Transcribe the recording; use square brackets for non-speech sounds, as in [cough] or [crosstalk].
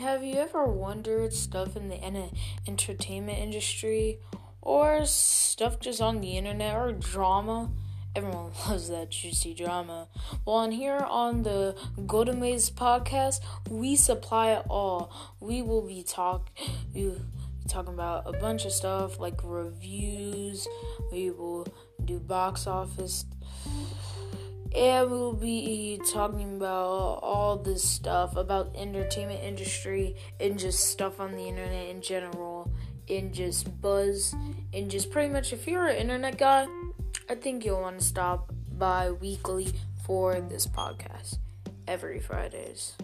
have you ever wondered stuff in the entertainment industry or stuff just on the internet or drama? Everyone [laughs] loves that juicy drama. Well, and here on the Golden Maze podcast, we supply it all. We will be talk, be talking about a bunch of stuff like reviews. We will do box office and we'll be talking about all this stuff about entertainment industry and just stuff on the internet in general and just buzz and just pretty much if you're an internet guy i think you'll want to stop by weekly for this podcast every fridays